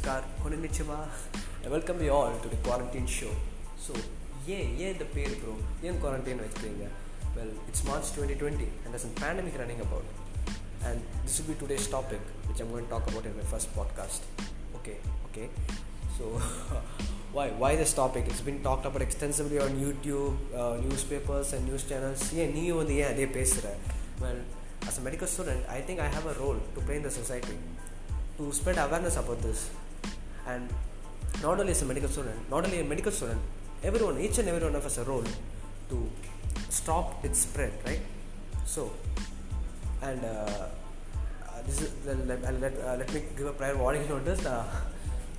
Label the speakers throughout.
Speaker 1: Vanakkam, Namaste, Namaskar, Konnichiwa. Welcome you all to the quarantine show. So, ஏன் ஏன் இந்த பேர் ப்ரோ ஏன் குவாரண்டைன் வச்சுக்கிறீங்க well it's March twenty twenty and thus pandemic running about and this will be today's topic which I'm going talk about in my first podcast okay okay so why why this topic it's been talked about extensively on youtube uh, newspapers and news channels ஏன் நீயும் வந்து ஏன் அதே பேசுகிற well as a medical student i think i have a role to play in the society to spread awareness about this and not only as a medical student not only a medical student everyone each and every one of us a role to stop its spread right? So and uh, uh, this is let, let, let, uh, let me give a prior warning notice. Uh,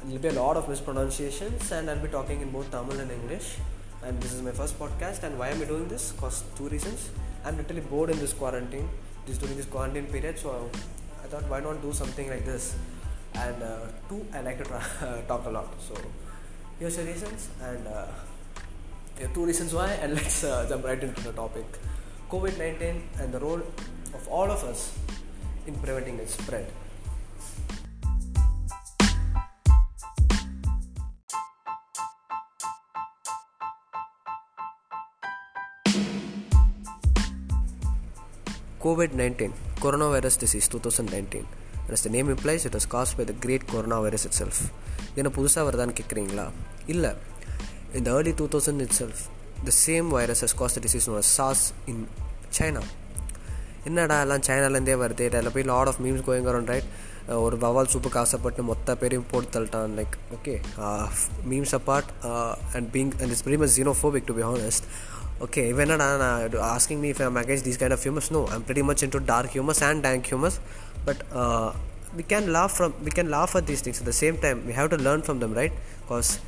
Speaker 1: there will be a lot of mispronunciations and I'll be talking in both Tamil and English. And this is my first podcast and why am I doing this? Cause two reasons. I'm literally bored in this quarantine this during this quarantine period. So I thought why not do something like this and uh, two I like to tra- talk a lot so here's the reasons and uh, there are two reasons why and let's uh, jump right into the topic COVID-19 and the role of all of us in preventing its spread COVID 19, coronavirus disease 2019. As the name implies it was caused by the great corona virus itself என்ன புதுசாக வருதான்னு கேட்குறீங்களா இல்லை இந்த early two thousand itself the same virus has caused the disease sauce in China என்னடா எல்லாம் சைனாலேருந்தே வருது? இதில் போய் lot of memes going around right ஒரு வவால் சூப்புக்கு ஆசைப்பட்டு மொத்த பேரையும் போட்டு தள்ளிட்டான் like okay memes apart and being and is very much xenophobic to be honest okay even uh, asking me if i'm against these kind of humors no i'm pretty much into dark humors and dank humors but uh, we can laugh from we can laugh at these things at the same time. We have to learn from them right? Because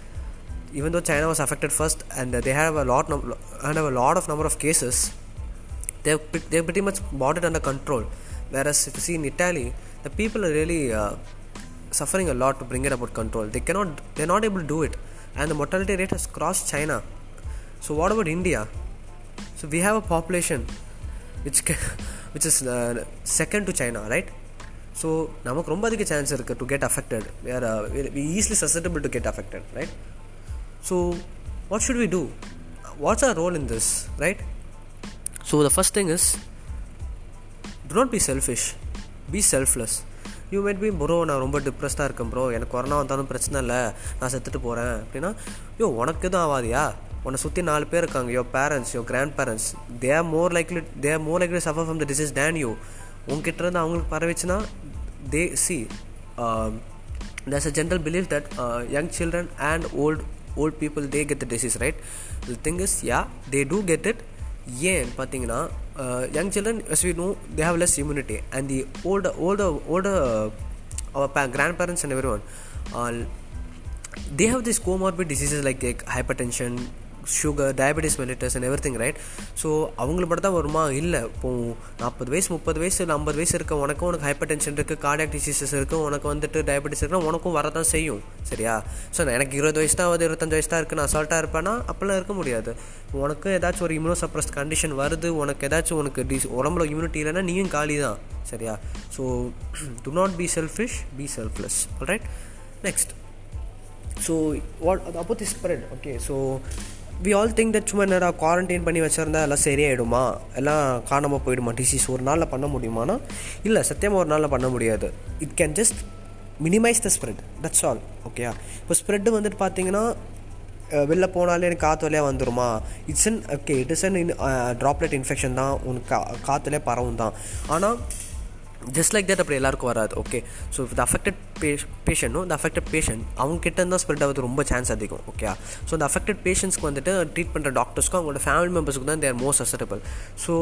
Speaker 1: even though china was affected first and they have a lot no- and have a lot of number of cases they they pretty much brought it under control. Whereas if you see in italy the people are really uh, suffering a lot to bring it about control. They cannot they're not able to do it. And the mortality rate has crossed china so what about India so we have a population which can, is second to China right so நமக்கு ரொம்ப அதிக chance இருக்குது to get affected we are we easily susceptible to get affected right so what should we do what's our role in this right so the first thing is to not be selfish be selfless you made be bro நான் ரொம்ப டிப்ரெஸ்டாக இருக்கேன் bro எனக்கு corona வந்தாலும் பிரச்சனை இல்லை. நான் செத்துட்டு போகிறேன் அப்படின்னா யோ உனக்கு எதுவும் ஆகாதியா? உன்னை சுற்றி நாலு பேர் இருக்காங்க. Your parents your grandparents they are more likely they are more likely suffer from the disease than you உங்ககிட்டருந்து அவங்களுக்கு பரவிச்சுன்னா they see there's a general believe that young children and old old people they get the disease right the thing is yeah they do get it ஏன் பார்த்தீங்கன்னா young children as we know they have less immunity and the old old old our pay grandparents and everyone they have this comorbid diseases like hypertension sugar diabetes mellitus and everything right so அவங்களுக்கு மட்டும் தான் வருமா? இல்லை. இப்போ நாற்பது வயசு முப்பது வயசு இல்லை ஐம்பது வயசு இருக்க உனக்கும் உனக்கு ஹைப்பர் டென்ஷன் இருக்குது கார்டியாக் டிசீசஸ் இருக்குது உனக்கு வந்துட்டு டயபெட்டிஸ் இருக்குன்னா உனக்கும் வரதான் செய்யும். சரியா? ஸோ எனக்கு இருபது வயசு தான் ஆகுது இருபத்தஞ்சு வயசு தான் இருக்குது நான் அசால்ட்டாக இருப்பேன்னா அப்போல்லாம் இருக்க முடியாது. உனக்கு ஏதாச்சும் ஒரு இம்யூனோ சப்ரஸ் கண்டிஷன் வருது உனக்கு ஏதாச்சும் உனக்கு டிஸ் உடம்புல இம்யூனிட்டி இல்லைன்னா நீயும் காலி தான். சரியா? So to not be selfish be selfless right next so what அப்போ the spread okay so we all think that சும்மா என்னடா குவாரண்டைன் பண்ணி வச்சிருந்தா எல்லாம் சரியாயிடுமா? எல்லாம் காணாமல் போயிடுமா? டிசீஸ் ஒரு நாளில் பண்ண முடியுமானா இல்லை சத்தியமாக ஒரு நாளில் பண்ண முடியாது. It can just minimize the spread that's all ஓகேயா இப்போ ஸ்ப்ரெட்டு வந்துட்டு பார்த்தீங்கன்னா வெளில போனாலே எனக்கு காற்று வழியாக வந்துடுமா it's an okay it is an droplet infection தான். உனக்கு கா காற்றுலேயே பரவும் தான் ஆனால் ஜஸ்ட் லைக் தட் அப்படி எல்லாருக்கும் வராது ஓகே ஸோ த அஃபெக்டட் பே பேஷண்ட்டும் இந்த அஃபெக்டட் பேஷண்ட் அவங்க கிட்ட இருந்தால் ஸ்ப்ரெட் ஆகுது ரொம்ப சான்ஸ் அதிகம் ஓகே ஸோ இந்த அஃபெக்டட் பேஷண்ட்ஸ்க்கு வந்துட்டு ட்ரீட் பண்ணுற டாக்டர்ஸ்க்கும் அவங்களோட ஃபேமிலி மெம்பர்ஸ்க்கு தான் தேர் மோஸ்ட் அசட்டபிள் ஸோ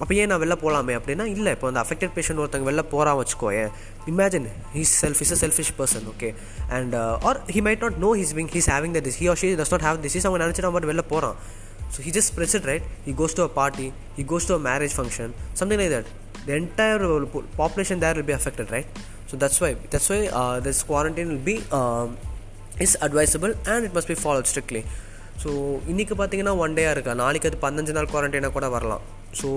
Speaker 1: அப்போ ஏன் நான் வெளில போகலாமே அப்படின்னா இல்லை இப்போ அந்த அஃபெக்டட் பேஷண்ட் ஒருத்தங்க வெளில போகிறான் வச்சுக்கோயேன் imagine his self is a selfish person okay and or he might not know he's wing he's having the this he or she does not have this is அவங்க நினச்சிட்டு அவன் வெளில போகிறான் so he just spreads it right he goes to a party he goes to a marriage function something like that the entire population there will be affected right so that's why that's why uh, this quarantine will be um, is advisable and it must be followed strictly so இன்றைக்கி பார்த்தீங்கன்னா one டேயாக இருக்கா நாளைக்கு அது பதினஞ்சு நாள் குவாரண்டைனாக கூட வரலாம் so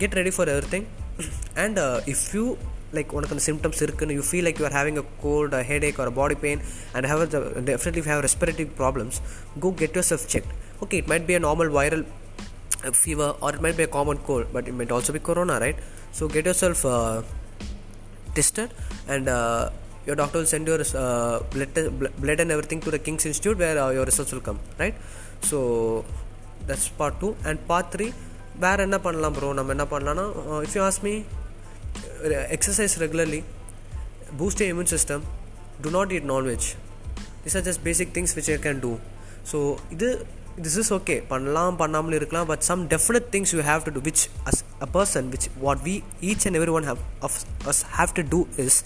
Speaker 1: get ready for everything and if you like உனக்கு அந்த சிம்டம்ஸ் இருக்குன்னு you feel like you are having a gold a head Ek or body pain and have definitely have respiratory problems go get yourself check okay it might be a normal viral fever or it might be a common cold but it might also be corona right so get yourself uh, tested and uh, your doctor will send your uh, blood, te- blood and everything to the king's institute where uh, your results will come right so that's part 2 and part 3 வேறு என்ன பண்ணலாம் bro நம்ம என்ன பண்ணலாம்னா if you as me exercise regularly boost immune system to not eat non veg this are just basic things which I can do so இது this is okay பண்ணலாம் பண்ணாமல் இருக்கலாம் but some definite things you have to do which as a person which what we each and every one how of us have to do is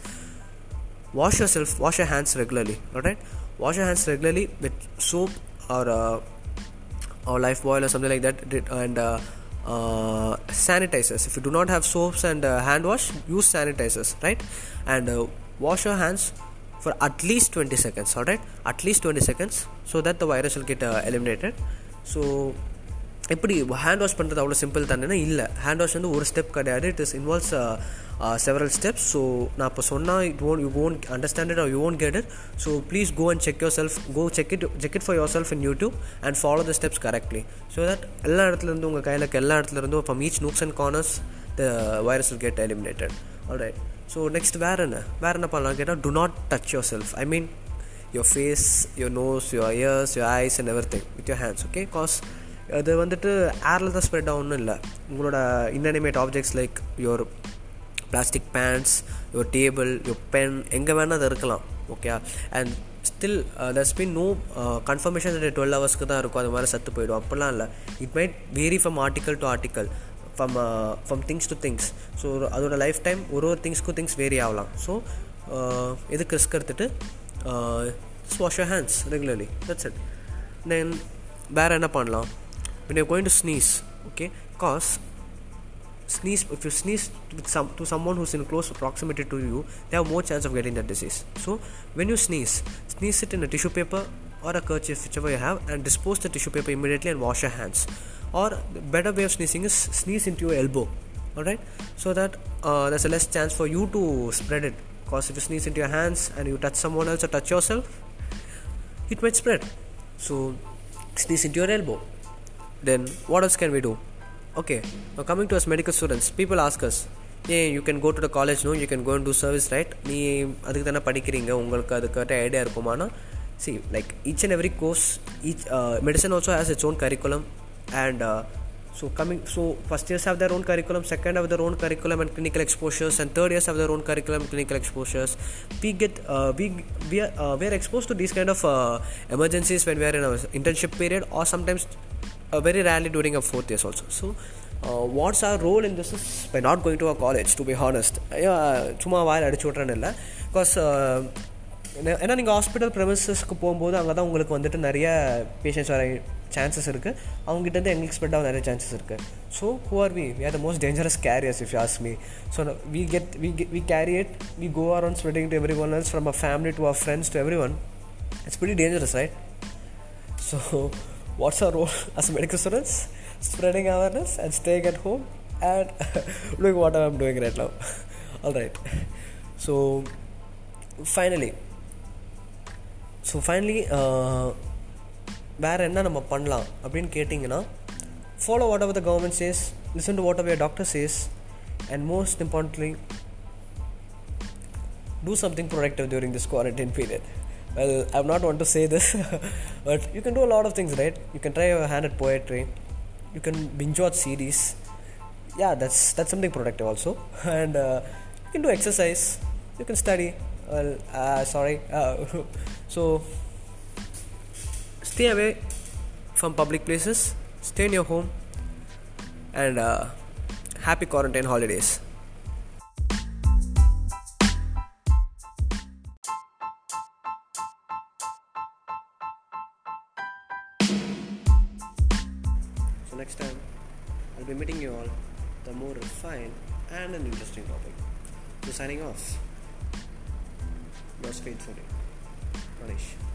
Speaker 1: wash yourself wash your hands regularly right wash your hands regularly with soap or or Lifebuoy or something like that and uh, uh, sanitizers if you do not have soaps and uh, hand wash use sanitizers right and wash your hands for at least 20 seconds alright? At least 20 seconds so that the virus will get uh, eliminated. எப்படி hand wash பண்ணுறது அவ்வளோ simple தானேன்னா இல்லை. Hand wash வந்து ஒரு step கிடையாது. It is involves several steps so நான் இப்போ சொன்னால் it won't you won't understand it you won't get it so please go and check yourself go check it check it for yourself in YouTube and follow the steps correctly so that எல்லா இடத்துலேருந்து உங்கள் கையில் எல்லா இடத்துலேருந்தும் from each nooks and corners the virus will get eliminated alright so next வேறு என்ன? வேறு என்ன பண்ணலாம்? கேட்டால் do not touch yourself I mean your face your nose your ears your eyes and everything with your hands okay cause அது வந்துட்டு ஏரில் தான் ஸ்ப்ரெட் ஆகணும் இல்லை. உங்களோட inanimate objects like your plastic pants your table your pen எங்கே வேணால் அது இருக்கலாம் okay and still that's been no confirmation twelve ஹவர்ஸ்க்கு தான் இருக்கும். அது மாதிரி சத்து போயிடும். அப்படிலாம் இல்லை. It might vary from article to article from from things to things so அதோட லைஃப் டைம் ஒரு ஒரு திங்ஸ்க்கும் திங்ஸ் வேரி ஆகலாம் ஸோ எதுக்கு ரிஸ்க் எடுத்துகிட்டு wash your hands regularly that's it then வேறு என்ன பண்ணலாம் when you're going to sneeze okay cause sneeze if you sneeze with some to someone who's in close proximity to you they have more chance of getting that disease so when you sneeze sneeze it in a tissue paper or a kerchief whichever you have and dispose the tissue paper immediately and wash your hands or the better way of sneezing is sneeze into your elbow alright so that uh, there's a less chance for you to spread it because if you sneeze into your hands and you touch someone else or touch yourself it might spread so sneeze into your elbow then what else can we do okay now coming to us medical students people ask us A you can go to the college no you can go and do service right நீ அதுக்கு தானே படிக்கிறீங்க உங்களுக்கு அதுக்கிட்ட idea இருக்குமானா see like each and every course each medicine also has its own curriculum and so coming so first years have their own curriculum second have their own curriculum and clinical exposures and third years have their own curriculum and clinical exposures we get uh, we we are, uh, we are exposed to these kind of uh, emergencies when we are in our internship period or sometimes uh, very rarely during our fourth years also so uh, what's our role in this is by not going to a college to be honest சும்மா வாயில் அடிச்சு விட்றேன்னு இல்லை because ஏன்னா நீங்கள் hospital ப்ரெமிசஸ்க்கு போகும்போது அங்கே தான் உங்களுக்கு வந்துட்டு நிறைய பேஷண்ட்ஸ் வர சான்சஸ் இருக்குது அவங்ககிட்ட எங்களுக்கு ஸ்ப்ரெட் ஆக நிறைய சான்சஸ் இருக்குது so who are we we are the most dangerous carriers if you as me so we get we we carry it we go around spreading to every one else from a family to a friends to everyone it's very dangerous right so what's our role as medical students spreading awareness and stay at home and doing what I'm doing right love all right so finally so finally வேறு என்ன நம்ம பண்ணலாம் அப்படின்னு கேட்டிங்கன்னா follow what ever the government chase listen to what ever doctor chase and most importantly do something productive during this quarantine period. Well, I'm not want to say this, but you can do a lot of things, right? You can try your hand at poetry. You can binge watch series. Yeah, that's that's something productive also. And uh, you can do exercise. You can study. Well, uh, sorry. Uh, so stay away from public places. Stay in your home. And uh, happy quarantine holidays. So next time, I'll be meeting you all the more refined and an interesting topic. So signing off was faithful. Ganesh.